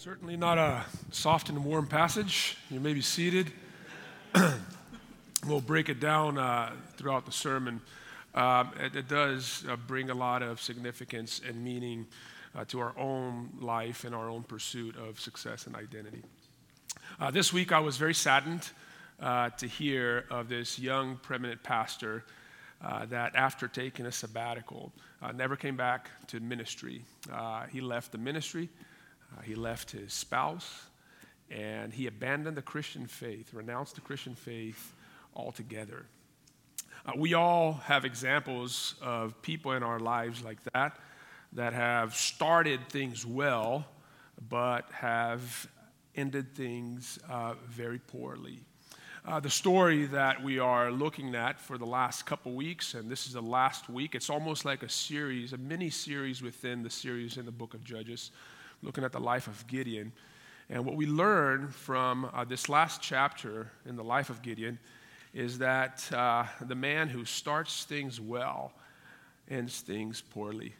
Certainly not a soft and warm passage. You may be seated. we'll break it down uh, throughout the sermon. Um, it, it, does uh, bring a lot of significance and meaning uh, to our own life and our own pursuit of success and identity. Uh, this week, I was very saddened uh, to hear of this young preeminent pastor uh, that, after taking a sabbatical, never came back to ministry. he left the ministry. Uh, he left his spouse and he abandoned the Christian faith, renounced the Christian faith altogether. Uh, we all have examples of people in our lives like that that have started things well but have ended things uh, very poorly. Uh, the story that we are looking at for the last couple weeks, and this is the last week, it's almost like a series, a mini series within the series in the book of Judges looking at the life of Gideon. And what we learn from uh, this last chapter in the life of Gideon is that uh, the man who starts things well ends things poorly.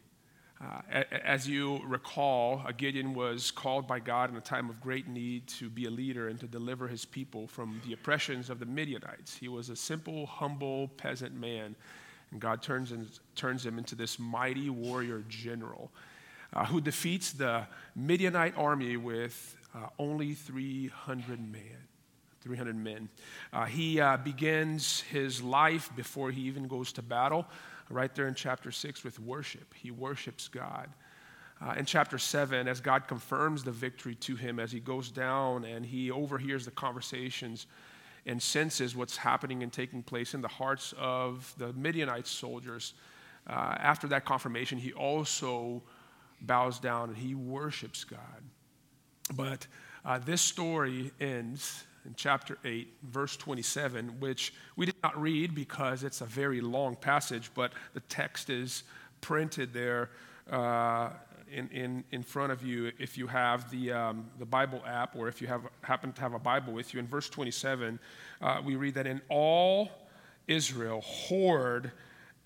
Uh, as you recall, uh, Gideon was called by God in a time of great need to be a leader and to deliver his people from the oppressions of the Midianites. He was a simple, humble peasant man, and God turns, in, turns him into this mighty warrior general uh, who defeats the Midianite army with uh, only 300 men. 300 men. Uh, he uh, begins his life before he even goes to battle, right there in chapter 6 with worship. He worships God. Uh, in chapter 7, as God confirms the victory to him as he goes down and he overhears the conversations and senses what's happening and taking place in the hearts of the Midianite soldiers, after that confirmation, he also bows down and he worships God. But uh, this story ends in chapter 8, verse 27, which we did not read because it's a very long passage, but the text is printed there uh, in, in, in front of you if you have the, um, the Bible app or if you have, happen to have a Bible with you. In verse 27, uh, we read that in all Israel whored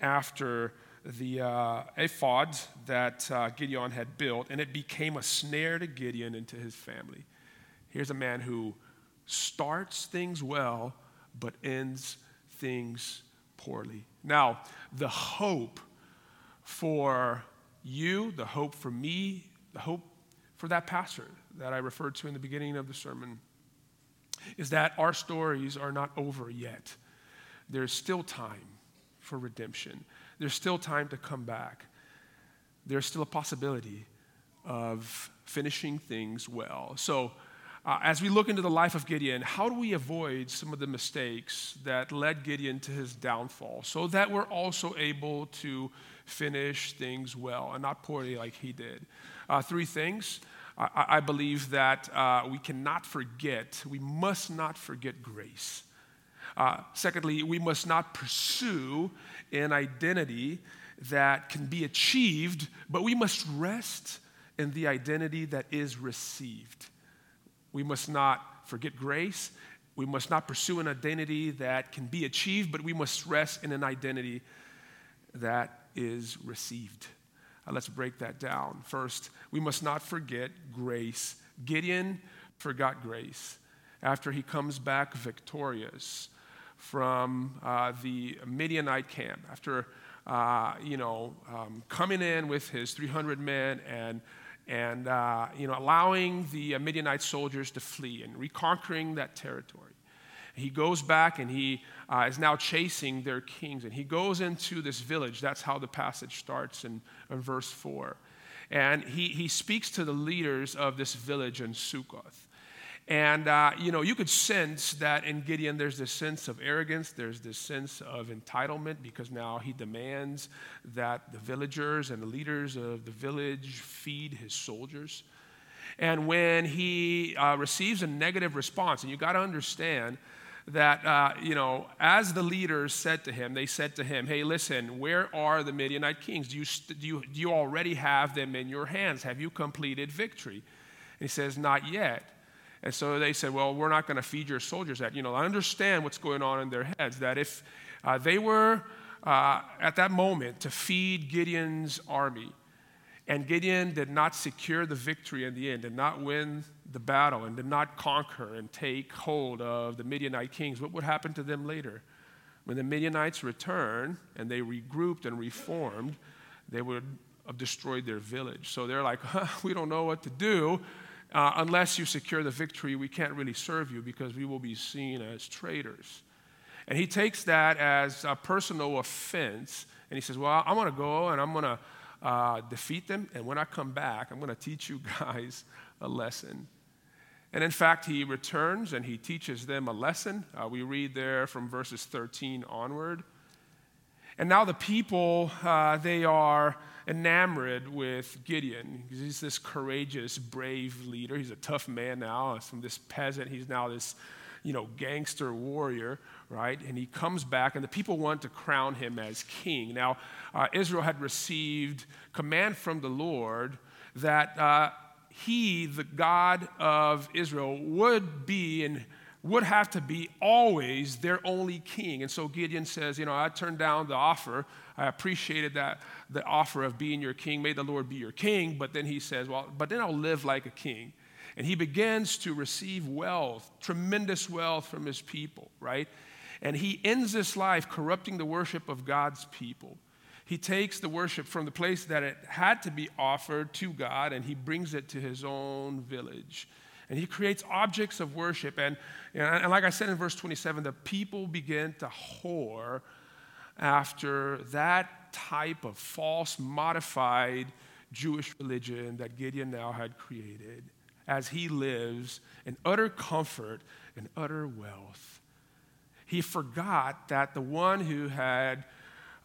after the uh, ephod that uh, Gideon had built, and it became a snare to Gideon and to his family. Here's a man who starts things well, but ends things poorly. Now, the hope for you, the hope for me, the hope for that pastor that I referred to in the beginning of the sermon is that our stories are not over yet. There's still time for redemption there's still time to come back. There's still a possibility of finishing things well. So, uh, as we look into the life of Gideon, how do we avoid some of the mistakes that led Gideon to his downfall so that we're also able to finish things well and not poorly like he did? Uh, three things. I, I believe that uh, we cannot forget, we must not forget grace. Uh, secondly, we must not pursue an identity that can be achieved, but we must rest in the identity that is received. We must not forget grace. We must not pursue an identity that can be achieved, but we must rest in an identity that is received. Uh, let's break that down. First, we must not forget grace. Gideon forgot grace after he comes back victorious from uh, the Midianite camp after, uh, you know, um, coming in with his 300 men and, and uh, you know, allowing the Midianite soldiers to flee and reconquering that territory. He goes back and he uh, is now chasing their kings. And he goes into this village. That's how the passage starts in, in verse 4. And he, he speaks to the leaders of this village in Sukkoth. And, uh, you know, you could sense that in Gideon there's this sense of arrogance, there's this sense of entitlement because now he demands that the villagers and the leaders of the village feed his soldiers. And when he uh, receives a negative response, and you got to understand that, uh, you know, as the leaders said to him, they said to him, hey, listen, where are the Midianite kings? Do you, do you, do you already have them in your hands? Have you completed victory? And he says, not yet. And so they said, Well, we're not going to feed your soldiers that. You know, I understand what's going on in their heads, that if uh, they were uh, at that moment to feed Gideon's army, and Gideon did not secure the victory in the end, did not win the battle, and did not conquer and take hold of the Midianite kings, what would happen to them later? When the Midianites returned and they regrouped and reformed, they would have destroyed their village. So they're like, huh, we don't know what to do. Uh, unless you secure the victory, we can't really serve you because we will be seen as traitors. And he takes that as a personal offense, and he says, Well, I'm going to go and I'm going to uh, defeat them, and when I come back, I'm going to teach you guys a lesson. And in fact, he returns and he teaches them a lesson. Uh, we read there from verses 13 onward. And now the people, uh, they are enamored with Gideon. He's this courageous, brave leader. He's a tough man now. From this peasant, he's now this, you know, gangster warrior, right? And he comes back, and the people want to crown him as king. Now, uh, Israel had received command from the Lord that uh, he, the God of Israel, would be and would have to be always their only king. And so Gideon says, You know, I turned down the offer. I appreciated that, the offer of being your king. May the Lord be your king. But then he says, Well, but then I'll live like a king. And he begins to receive wealth, tremendous wealth from his people, right? And he ends this life corrupting the worship of God's people. He takes the worship from the place that it had to be offered to God and he brings it to his own village. And he creates objects of worship. And, and like I said in verse 27, the people begin to whore after that type of false, modified Jewish religion that Gideon now had created as he lives in utter comfort and utter wealth. He forgot that the one who had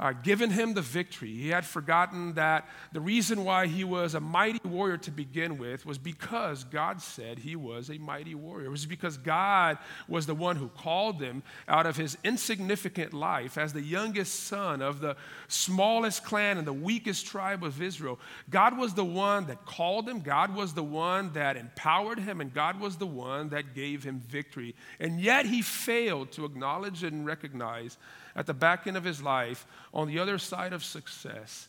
uh, given him the victory. He had forgotten that the reason why he was a mighty warrior to begin with was because God said he was a mighty warrior. It was because God was the one who called him out of his insignificant life as the youngest son of the smallest clan and the weakest tribe of Israel. God was the one that called him, God was the one that empowered him, and God was the one that gave him victory. And yet he failed to acknowledge and recognize at the back end of his life, on the other side of success,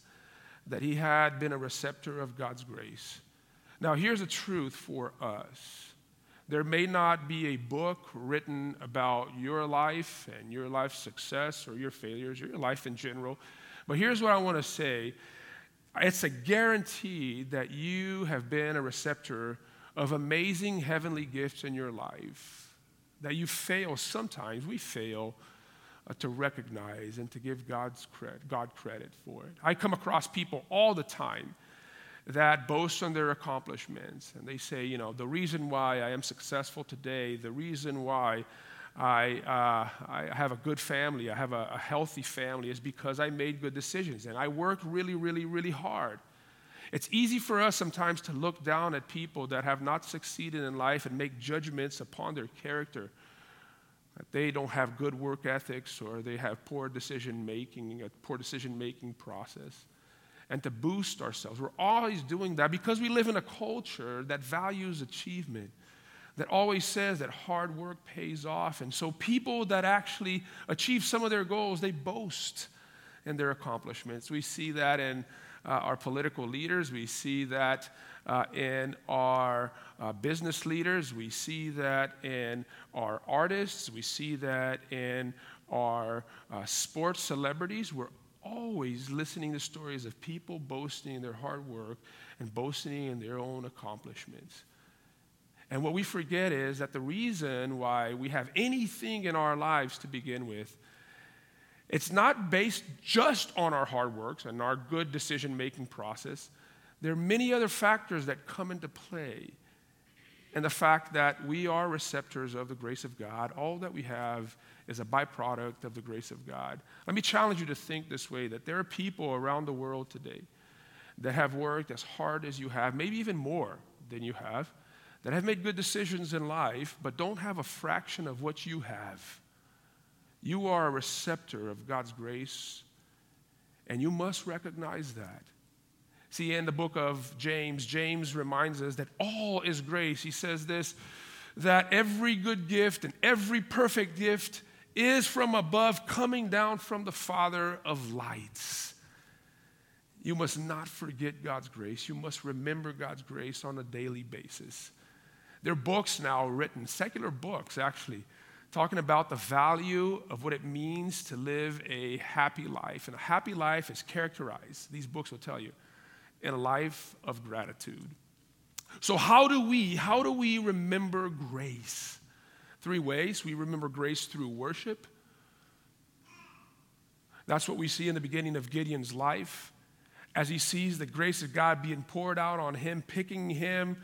that he had been a receptor of God's grace. Now, here's the truth for us. There may not be a book written about your life and your life's success or your failures or your life in general, but here's what I want to say it's a guarantee that you have been a receptor of amazing heavenly gifts in your life. That you fail sometimes, we fail to recognize and to give God's God credit for it. I come across people all the time that boast on their accomplishments and they say, you know, the reason why I am successful today, the reason why I, uh, I have a good family, I have a, a healthy family, is because I made good decisions and I worked really, really, really hard. It's easy for us sometimes to look down at people that have not succeeded in life and make judgments upon their character they don't have good work ethics or they have poor decision making, a poor decision making process, and to boost ourselves. We're always doing that because we live in a culture that values achievement, that always says that hard work pays off. And so people that actually achieve some of their goals, they boast in their accomplishments. We see that in uh, our political leaders, we see that uh, in our uh, business leaders, we see that in our artists, we see that in our uh, sports celebrities. We're always listening to stories of people boasting in their hard work and boasting in their own accomplishments. And what we forget is that the reason why we have anything in our lives to begin with, it's not based just on our hard works and our good decision making process. There are many other factors that come into play. And the fact that we are receptors of the grace of God, all that we have is a byproduct of the grace of God. Let me challenge you to think this way that there are people around the world today that have worked as hard as you have, maybe even more than you have, that have made good decisions in life, but don't have a fraction of what you have. You are a receptor of God's grace, and you must recognize that. See, in the book of James, James reminds us that all is grace. He says this that every good gift and every perfect gift is from above, coming down from the Father of lights. You must not forget God's grace. You must remember God's grace on a daily basis. There are books now written, secular books actually, talking about the value of what it means to live a happy life. And a happy life is characterized, these books will tell you, in a life of gratitude. So how do we how do we remember grace? Three ways. We remember grace through worship. That's what we see in the beginning of Gideon's life as he sees the grace of God being poured out on him, picking him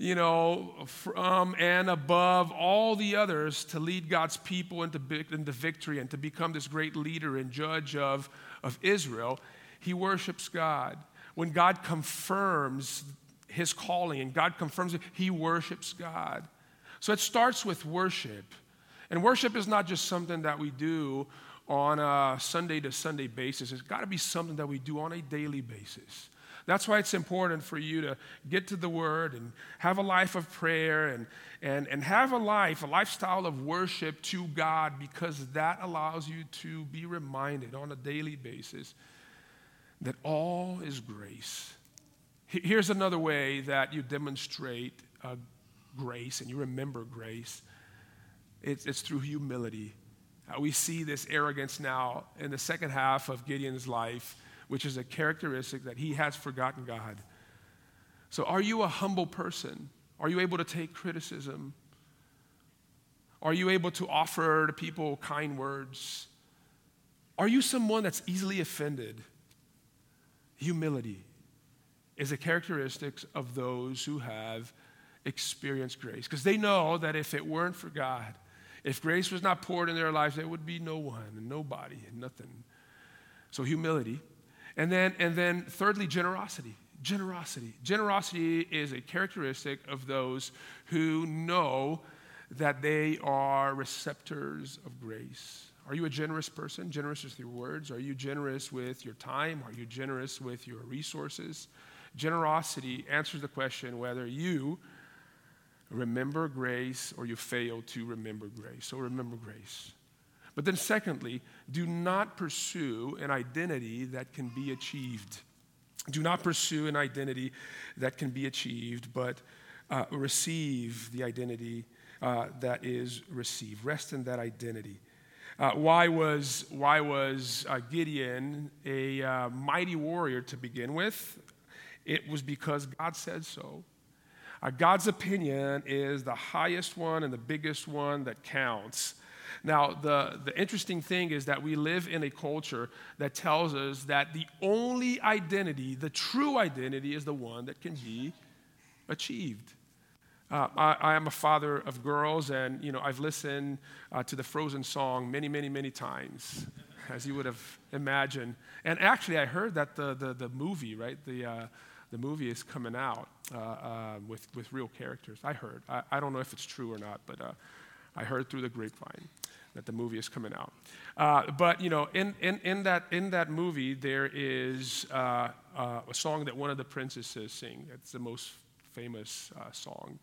you know, from and above all the others to lead God's people into, into victory and to become this great leader and judge of, of Israel, he worships God. When God confirms his calling and God confirms it, he worships God. So it starts with worship. And worship is not just something that we do on a Sunday to Sunday basis, it's got to be something that we do on a daily basis. That's why it's important for you to get to the Word and have a life of prayer and, and, and have a life, a lifestyle of worship to God, because that allows you to be reminded on a daily basis that all is grace. Here's another way that you demonstrate uh, grace and you remember grace it's, it's through humility. Uh, we see this arrogance now in the second half of Gideon's life which is a characteristic that he has forgotten God. So, are you a humble person? Are you able to take criticism? Are you able to offer to people kind words? Are you someone that's easily offended? Humility is a characteristic of those who have experienced grace because they know that if it weren't for God, if grace was not poured in their lives, there would be no one and nobody and nothing. So, humility. And then, and then thirdly, generosity. Generosity. Generosity is a characteristic of those who know that they are receptors of grace. Are you a generous person? Generous with your words? Are you generous with your time? Are you generous with your resources? Generosity answers the question whether you remember grace or you fail to remember grace. So remember grace. But then, secondly, do not pursue an identity that can be achieved. Do not pursue an identity that can be achieved, but uh, receive the identity uh, that is received. Rest in that identity. Uh, why was, why was uh, Gideon a uh, mighty warrior to begin with? It was because God said so. Uh, God's opinion is the highest one and the biggest one that counts. Now, the, the interesting thing is that we live in a culture that tells us that the only identity, the true identity, is the one that can be achieved. Uh, I, I, am a father of girls, and you know I've listened uh, to the Frozen song many, many, many times, as you would have imagined. And actually, I heard that the the, the movie, right, the uh, the movie is coming out uh, uh, with with real characters. I heard. I, I, don't know if it's true or not, but uh, I heard through the grapevine that the movie is coming out. But you know, in, in, in, that, in that movie, there is a song that one of the princesses sing. It's the most famous song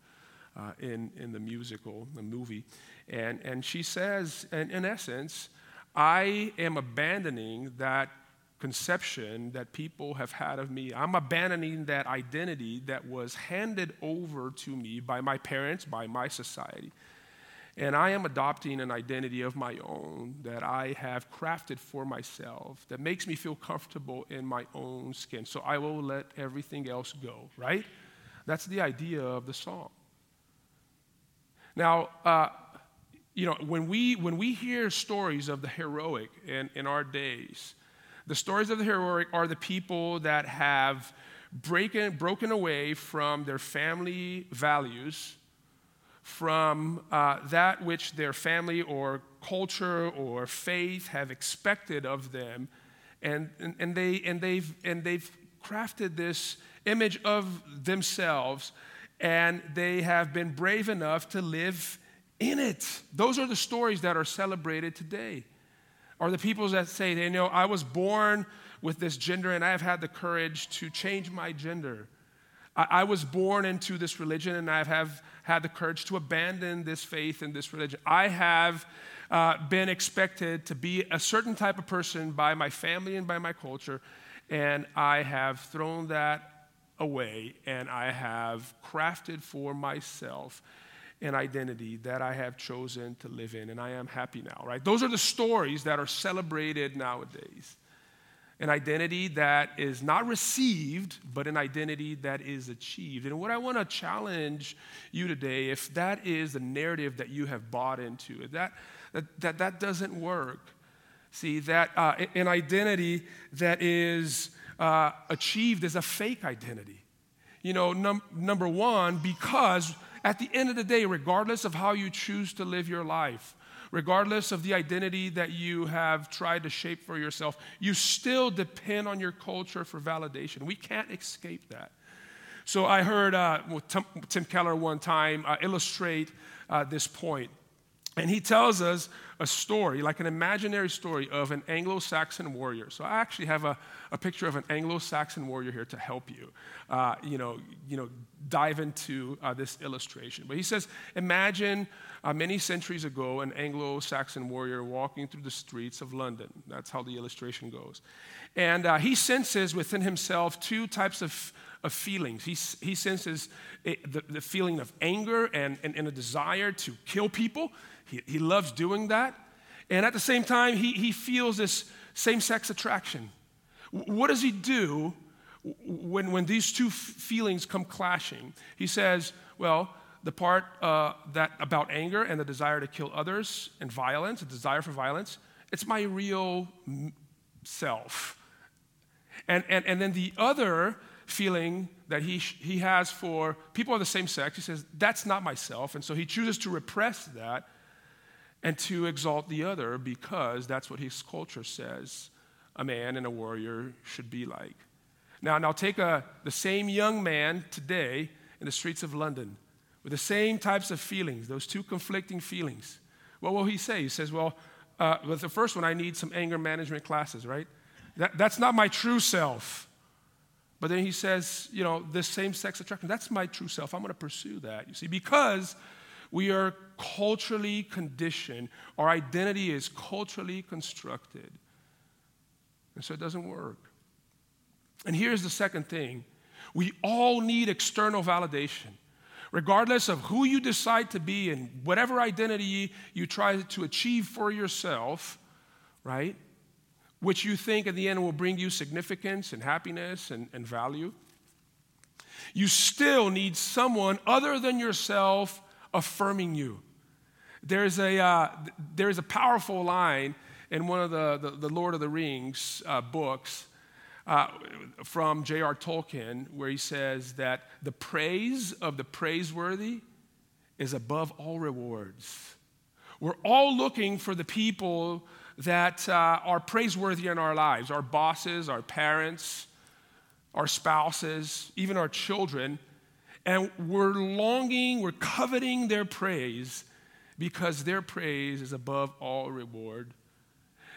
uh, in, in the musical, the movie. And, and she says, in, in essence, I am abandoning that conception that people have had of me. I'm abandoning that identity that was handed over to me by my parents, by my society. And I am adopting an identity of my own that I have crafted for myself that makes me feel comfortable in my own skin. So I will let everything else go, right? That's the idea of the song. Now, uh, you know, when we, when we hear stories of the heroic in, in our days, the stories of the heroic are the people that have breaking, broken away from their family values from uh, that which their family or culture or faith have expected of them. And, and, and, they, and, they've, and they've crafted this image of themselves, and they have been brave enough to live in it. Those are the stories that are celebrated today. Are the people that say, you know, I was born with this gender and I have had the courage to change my gender. I, I was born into this religion and I have had the courage to abandon this faith and this religion. I have uh, been expected to be a certain type of person by my family and by my culture, And I have thrown that away and I have crafted for myself an identity that I have chosen to live in, and I am happy now, right? Those are the stories that are celebrated nowadays. An identity that is not received, but an identity that is achieved. And what I want to challenge you today, if that is the narrative that you have bought into, if that that, that, that doesn't work. See, that uh, an identity that is uh, achieved is a fake identity. You know, num- number one, because at the end of the day, regardless of how you choose to live your life, regardless of the identity that you have tried to shape for yourself, you still depend on your culture for validation. We can't escape that. So I heard uh, Tim, Keller one time uh, illustrate uh, this point. And he tells us a story, like an imaginary story of an Anglo Saxon warrior. So I actually have a, a picture of an Anglo Saxon warrior here to help you, uh, you, know, you know, dive into uh, this illustration. But he says, imagine uh, many centuries ago an Anglo Saxon warrior walking through the streets of London. That's how the illustration goes. And uh, he senses within himself two types of of feelings. He, he senses the, the feeling of anger and, and, and, a desire to kill people. He, he loves doing that. And at the same time, he, he feels this same sex attraction. What does he do when, when these two f- feelings come clashing? He says, well, the part uh, that about anger and the desire to kill others and violence, a desire for violence, it's my real self. And, and, and then the other feeling that he, he has for people of the same sex, he says, that's not myself. And so he chooses to repress that and to exalt the other because that's what his culture says a man and a warrior should be like. Now, now take a, the same young man today in the streets of London with the same types of feelings, those two conflicting feelings. What will he say? He says, Well, uh, with the first one, I need some anger management classes, right? That, that's not my true self. But then he says, you know, this same sex attraction, that's my true self. I'm going to pursue that, you see, because we are culturally conditioned, our identity is culturally constructed. And so it doesn't work. And here's the second thing we all need external validation. Regardless of who you decide to be and whatever identity you try to achieve for yourself, right? Which you think in the end will bring you significance and happiness and, and value. You still need someone other than yourself affirming you. There's a, uh, there's a powerful line in one of the, the, the Lord of the Rings uh, books uh, from J.R. Tolkien where he says that the praise of the praiseworthy is above all rewards. We're all looking for the people that uh, are praiseworthy in our lives our bosses, our parents, our spouses, even our children. And we're longing, we're coveting their praise because their praise is above all reward.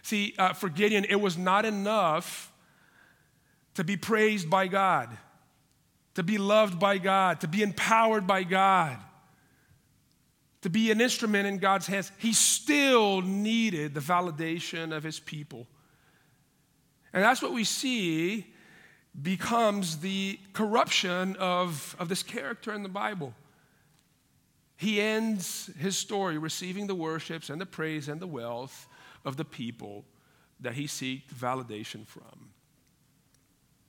See, uh, for Gideon, it was not enough to be praised by God, to be loved by God, to be empowered by God, to be an instrument in God's hands. He still needed the validation of his people. And that's what we see becomes the corruption of, of this character in the Bible. He ends his story receiving the worships and the praise and the wealth of the people that he seeked validation from.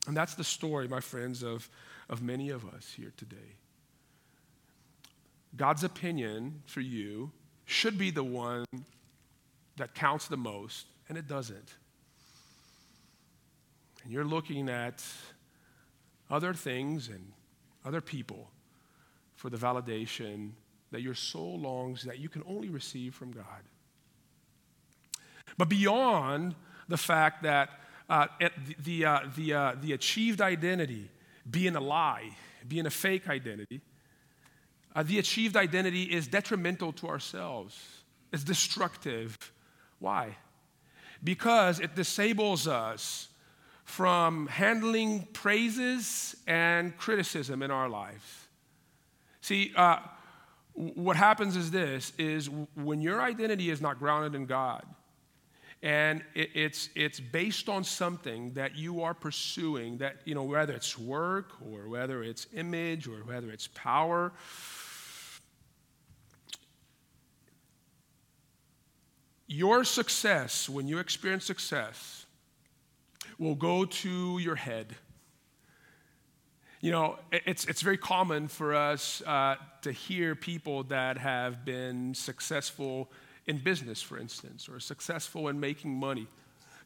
And that's the story, my friends, of, of many of us here today. God's opinion for you should be the one that counts the most, and it doesn't and you're looking at other things and other people for the validation that your soul longs that you can only receive from God. But beyond the fact that uh, the, uh, the, uh, the achieved identity being a lie, being a fake identity, uh, the achieved identity is detrimental to ourselves, it's destructive. Why? Because it disables us from handling praises and criticism in our lives. See, uh, what happens is this is when your identity is not grounded in God and it, it's, it's based on something that you are pursuing that, you know, whether it's work or whether it's image or whether it's power. Your success, when you experience success, will go to your head. You know, it's, it's very common for us uh, to hear people that have been successful in business, for instance, or successful in making money.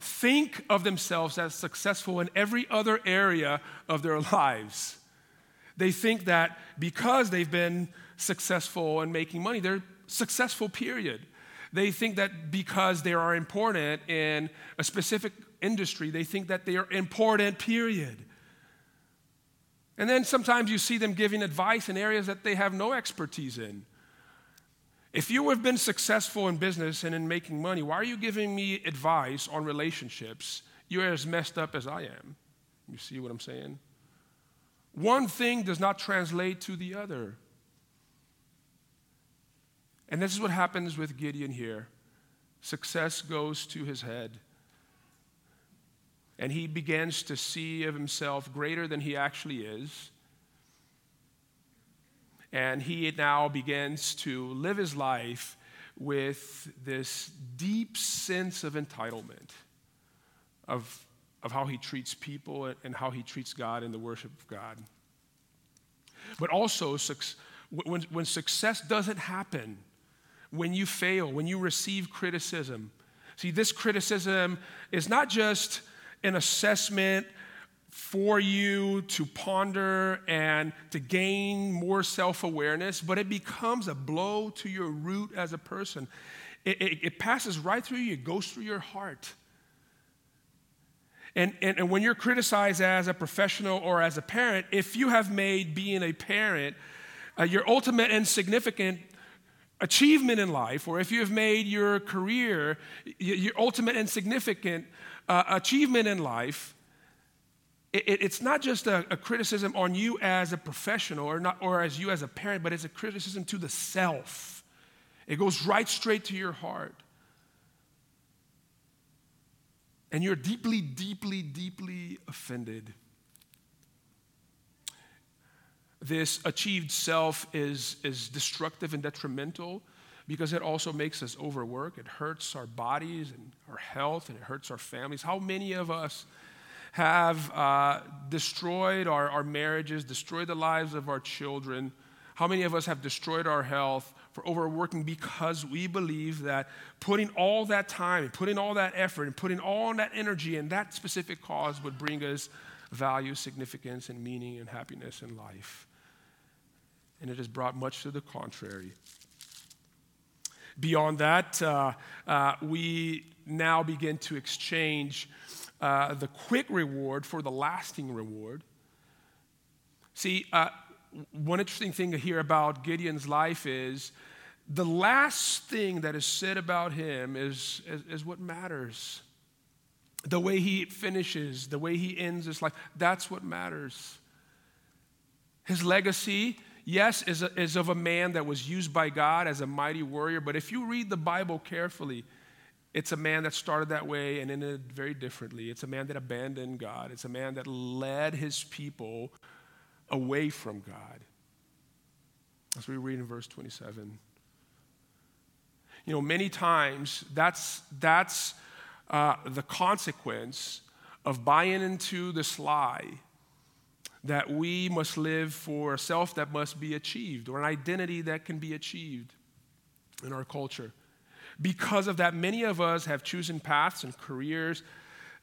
Think of themselves as successful in every other area of their lives. They think that because they've been successful in making money, they're successful, period. They think that because they are important in a specific industry, they think that they are important, period. And then sometimes you see them giving advice in areas that they have no expertise in. If you have been successful in business and in making money, why are you giving me advice on relationships? You're as messed up as I am. You see what I'm saying? One thing does not translate to the other. And this is what happens with Gideon here success goes to his head. And he begins to see of himself greater than he actually is. And he now begins to live his life with this deep sense of entitlement of, of how he treats people and how he treats God in the worship of God. But also, when, when success doesn't happen, when you fail, when you receive criticism, see, this criticism is not just an assessment for you to ponder and to gain more self awareness, but it becomes a blow to your root as a person. It, it, it, passes right through you, it goes through your heart. And, and, and when you're criticized as a professional or as a parent, if you have made being a parent uh, your ultimate and significant achievement in life, or if you have made your career your ultimate and significant uh, achievement in life, it, it's not just a, a, criticism on you as a professional or, not, or as you as a parent, but it's a criticism to the self. It goes right straight to your heart. And you're deeply, deeply, deeply offended. This achieved self is, is destructive and detrimental because it also makes us overwork. It hurts our bodies and our health, and it hurts our families. How many of us have uh, destroyed our, our marriages, destroyed the lives of our children. How many of us have destroyed our health for overworking because we believe that putting all that time and putting all that effort and putting all that energy in that specific cause would bring us value, significance, and meaning and happiness in life? And it has brought much to the contrary. Beyond that, uh, uh, we now begin to exchange uh, the quick reward for the lasting reward. See, uh, one interesting thing to hear about Gideon's life is the last thing that is said about him is, is, is what matters. The way he finishes, the way he ends his life, that's what matters. His legacy, yes, is, a, is of a man that was used by God as a mighty warrior, but if you read the Bible carefully, it's a man that started that way and ended very differently. It's a man that abandoned God. It's a man that led his people away from God. As we read in verse 27. You know, many times that's, that's uh, the consequence of buying into this lie that we must live for a self that must be achieved or an identity that can be achieved in our culture. Because of that, many of us have chosen paths and careers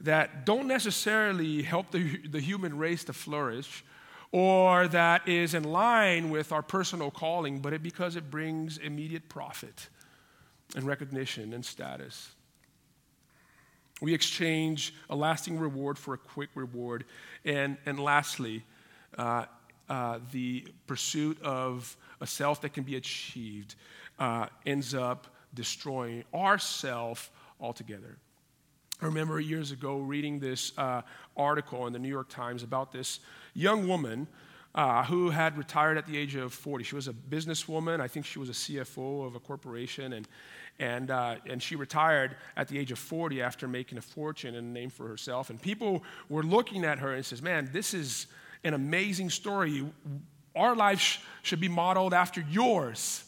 that don't necessarily help the, the human race to flourish or that is in line with our personal calling, but it, because it brings immediate profit and recognition and status. We exchange a lasting reward for a quick reward. And, and lastly, uh, uh, the pursuit of a self that can be achieved uh, ends up destroying ourself altogether. I remember years ago reading this uh, article in the New York Times about this young woman uh, who had retired at the age of 40. She was a businesswoman. I think she was a CFO of a corporation. And, and, uh, and she retired at the age of 40 after making a fortune and a name for herself. And people were looking at her and says, man, this is an amazing story. Our life sh- should be modeled after yours.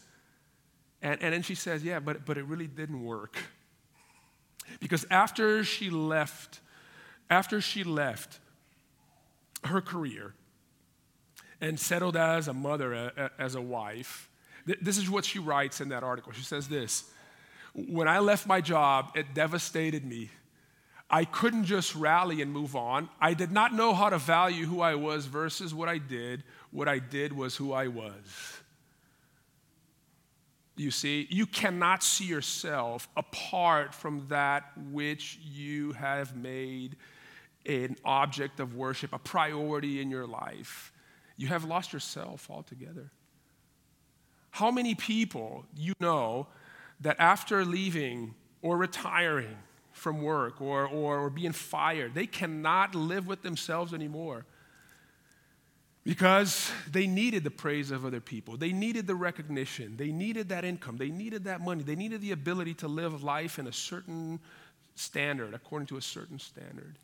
And, and then she says, yeah, but, but it really didn't work. Because after she left, after she left her career and settled as a mother, as a wife, this is what she writes in that article. She says this When I left my job, it devastated me. I couldn't just rally and move on. I did not know how to value who I was versus what I did. What I did was who I was. You see, you cannot see yourself apart from that which you have made an object of worship, a priority in your life. You have lost yourself altogether. How many people you know that after leaving or retiring from work or, or, or being fired, they cannot live with themselves anymore? because they needed the praise of other people. They needed the recognition. They needed that income. They needed that money. They needed the ability to live life in a certain standard, according to a certain standard.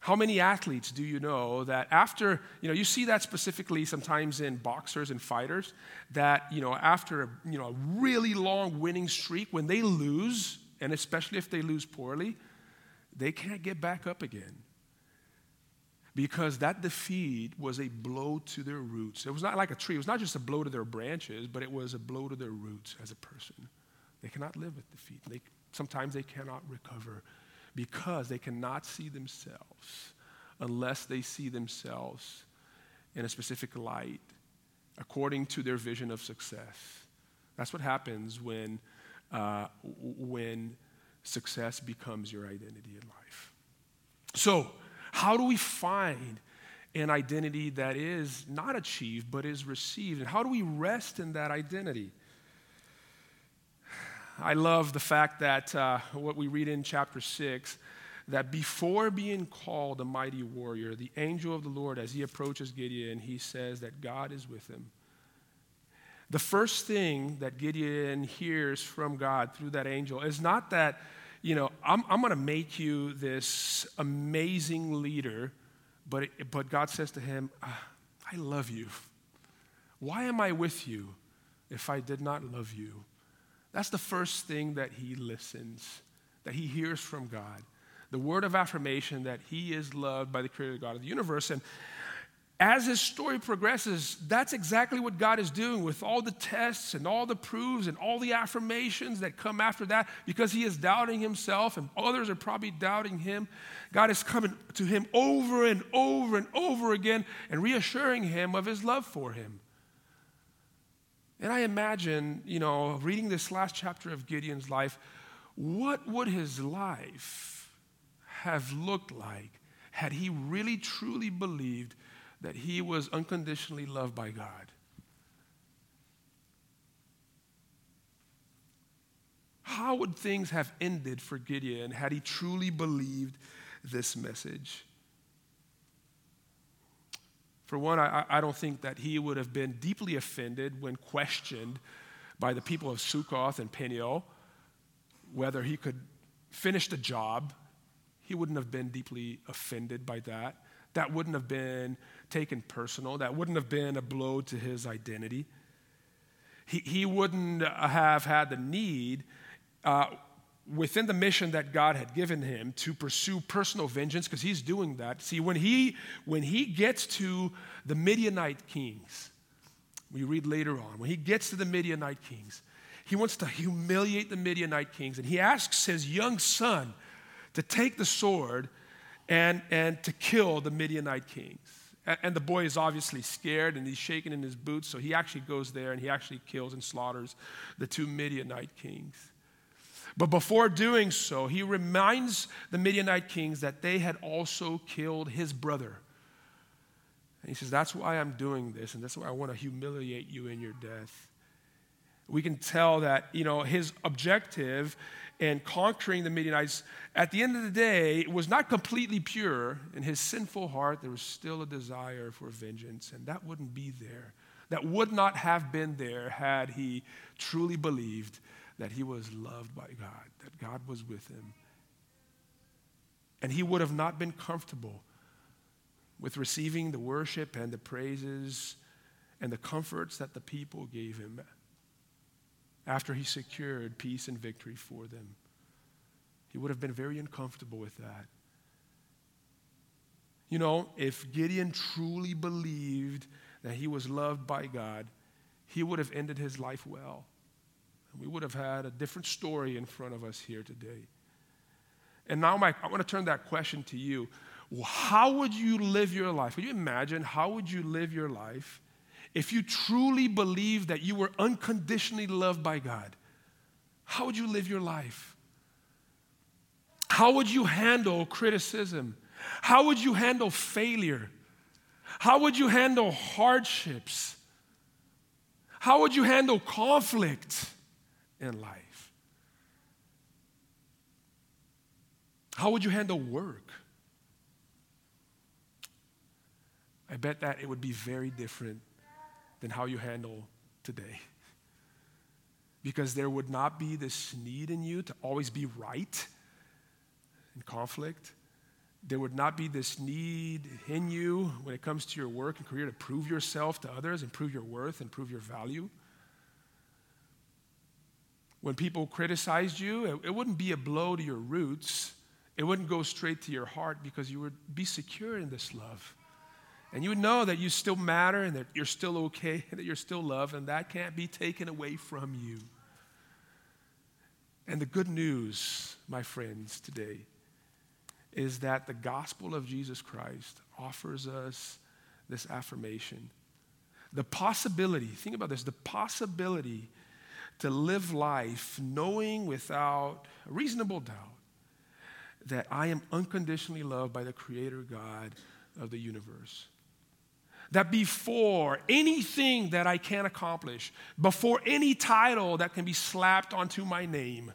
How many athletes do you know that after, you know, you see that specifically sometimes in boxers and fighters, that, you know, after a, you know, a really long winning streak, when they lose, and especially if they lose poorly, they can't get back up again because that defeat was a blow to their roots. It was not like a tree, it was not just a blow to their branches, but it was a blow to their roots as a person. They cannot live with defeat. They, sometimes they cannot recover because they cannot see themselves unless they see themselves in a specific light according to their vision of success. That's what happens when, uh, when success becomes your identity in life. So, how do we find an identity that is not achieved but is received? And how do we rest in that identity? I love the fact that uh, what we read in chapter 6 that before being called a mighty warrior, the angel of the Lord, as he approaches Gideon, he says that God is with him. The first thing that Gideon hears from God through that angel is not that you know, I'm, I'm going to make you this amazing leader. But, but God says to him, ah, I love you. Why am I with you if I did not love you? That's the first thing that he listens, that he hears from God. The word of affirmation that he is loved by the creator God of the universe. And as his story progresses, that's exactly what God is doing with all the tests and all the proofs and all the affirmations that come after that because he is doubting himself and others are probably doubting him. God is coming to him over and over and over again and reassuring him of his love for him. And I imagine, you know, reading this last chapter of Gideon's life, what would his life have looked like had he really truly believed? That he was unconditionally loved by God. How would things have ended for Gideon had he truly believed this message? For one, I, I, don't think that he would have been deeply offended when questioned by the people of Succoth and Peniel whether he could finish the job. He wouldn't have been deeply offended by that. That wouldn't have been taken personal. That wouldn't have been a blow to his identity. He, he wouldn't have had the need uh, within the mission that God had given him to pursue personal vengeance because he's doing that. See, when he, when he gets to the Midianite kings, we read later on, when he gets to the Midianite kings, he wants to humiliate the Midianite kings and he asks his young son to take the sword and, and to kill the Midianite kings. And the boy is obviously scared and he's shaking in his boots, so he actually goes there and he actually kills and slaughters the two Midianite kings. But before doing so, he reminds the Midianite kings that they had also killed his brother. And he says, That's why I'm doing this, and that's why I want to humiliate you in your death. we can tell that, you know, his objective in conquering the Midianites, at the end of the day, it was not completely pure. In his sinful heart, there was still a desire for vengeance, and that wouldn't be there. That would not have been there had he truly believed that he was loved by God, that God was with him. And he would have not been comfortable with receiving the worship and the praises and the comforts that the people gave him after he secured peace and victory for them. He would have been very uncomfortable with that. You know, if Gideon truly believed that he was loved by God, he would have ended his life well. And we would have had a different story in front of us here today. And now, Mike, I want to turn that question to you. How would you live your life? Can you imagine how would you live your life if you truly believed that you were unconditionally loved by God? How would you live your life? How would you handle criticism? How would you handle failure? How would you handle hardships? How would you handle conflict in life? How would you handle work? I bet that it would be very different than how you handle today. Because there would not be this need in you to always be right in conflict. There would not be this need in you when it comes to your work and career to prove yourself to others and prove your worth and prove your value. When people criticized you, it, it wouldn't be a blow to your roots. It wouldn't go straight to your heart because you would be secure in this love. And you would know that you still matter and that you're still okay and that you're still loved, and that can't be taken away from you. And the good news, my friends, today is that the gospel of Jesus Christ offers us this affirmation. The possibility, think about this, the possibility to live life knowing without reasonable doubt that I am unconditionally loved by the Creator God of the universe that before anything that I can accomplish, before any title that can be slapped onto my name,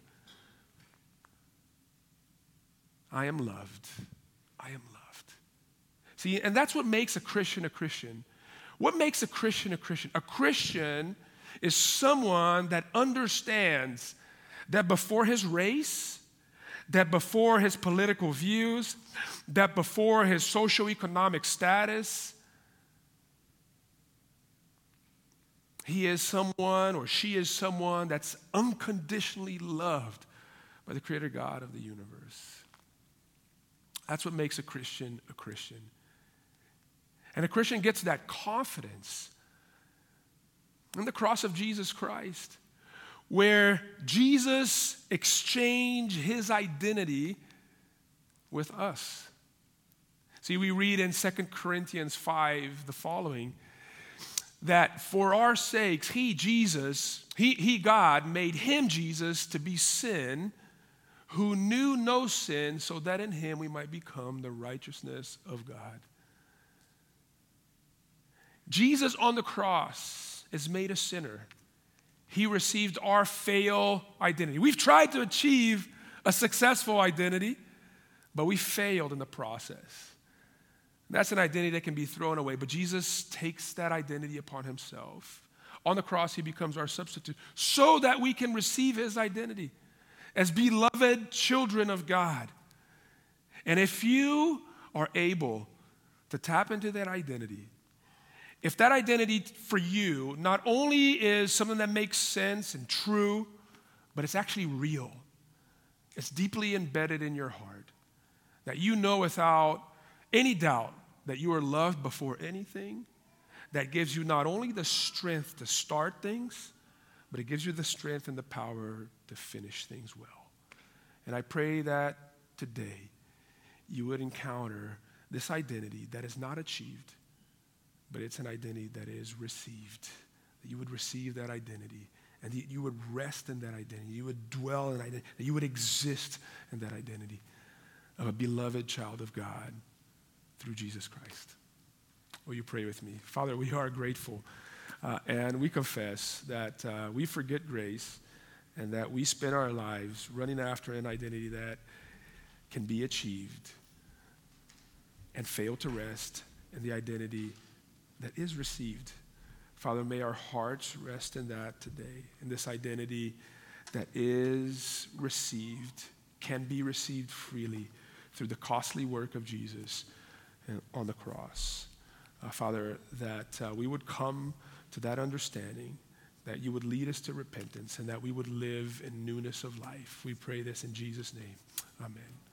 I am loved. I am loved. See, and that's what makes a Christian a Christian. What makes a Christian a Christian? A Christian is someone that understands that before his race, that before his political views, that before his socioeconomic status, He is someone or she is someone that's unconditionally loved by the Creator God of the universe. That's what makes a Christian a Christian. And a Christian gets that confidence in the cross of Jesus Christ, where Jesus exchanged his identity with us. See, we read in 2 Corinthians 5 the following that for our sakes, He, Jesus, He, he, God, made Him, Jesus, to be sin who knew no sin, so that in Him we might become the righteousness of God. Jesus on the cross is made a sinner. He received our fail identity. We've tried to achieve a successful identity, but we failed in the process. That's an identity that can be thrown away, but Jesus takes that identity upon himself. On the cross, he becomes our substitute so that we can receive his identity as beloved children of God. And if you are able to tap into that identity, if that identity for you not only is something that makes sense and true, but it's actually real, it's deeply embedded in your heart, that you know without any doubt that you are loved before anything, that gives you not only the strength to start things, but it gives you the strength and the power to finish things well. And I pray that today you would encounter this identity that is not achieved, but it's an identity that is received. That you would receive that identity and that you would rest in that identity. You would dwell in that identity, that you would exist in that identity of a beloved child of God through Jesus Christ. Will you pray with me? Father, we are grateful Uh, and we confess that uh, we forget grace and that we spend our lives running after an identity that can be achieved and fail to rest in the identity that is received. Father, may our hearts rest in that today, in this identity that is received, can be received freely through the costly work of Jesus on the cross. Uh, Father, that uh, we would come to that understanding, that you would lead us to repentance, and that we would live in newness of life. We pray this in Jesus' name. Amen.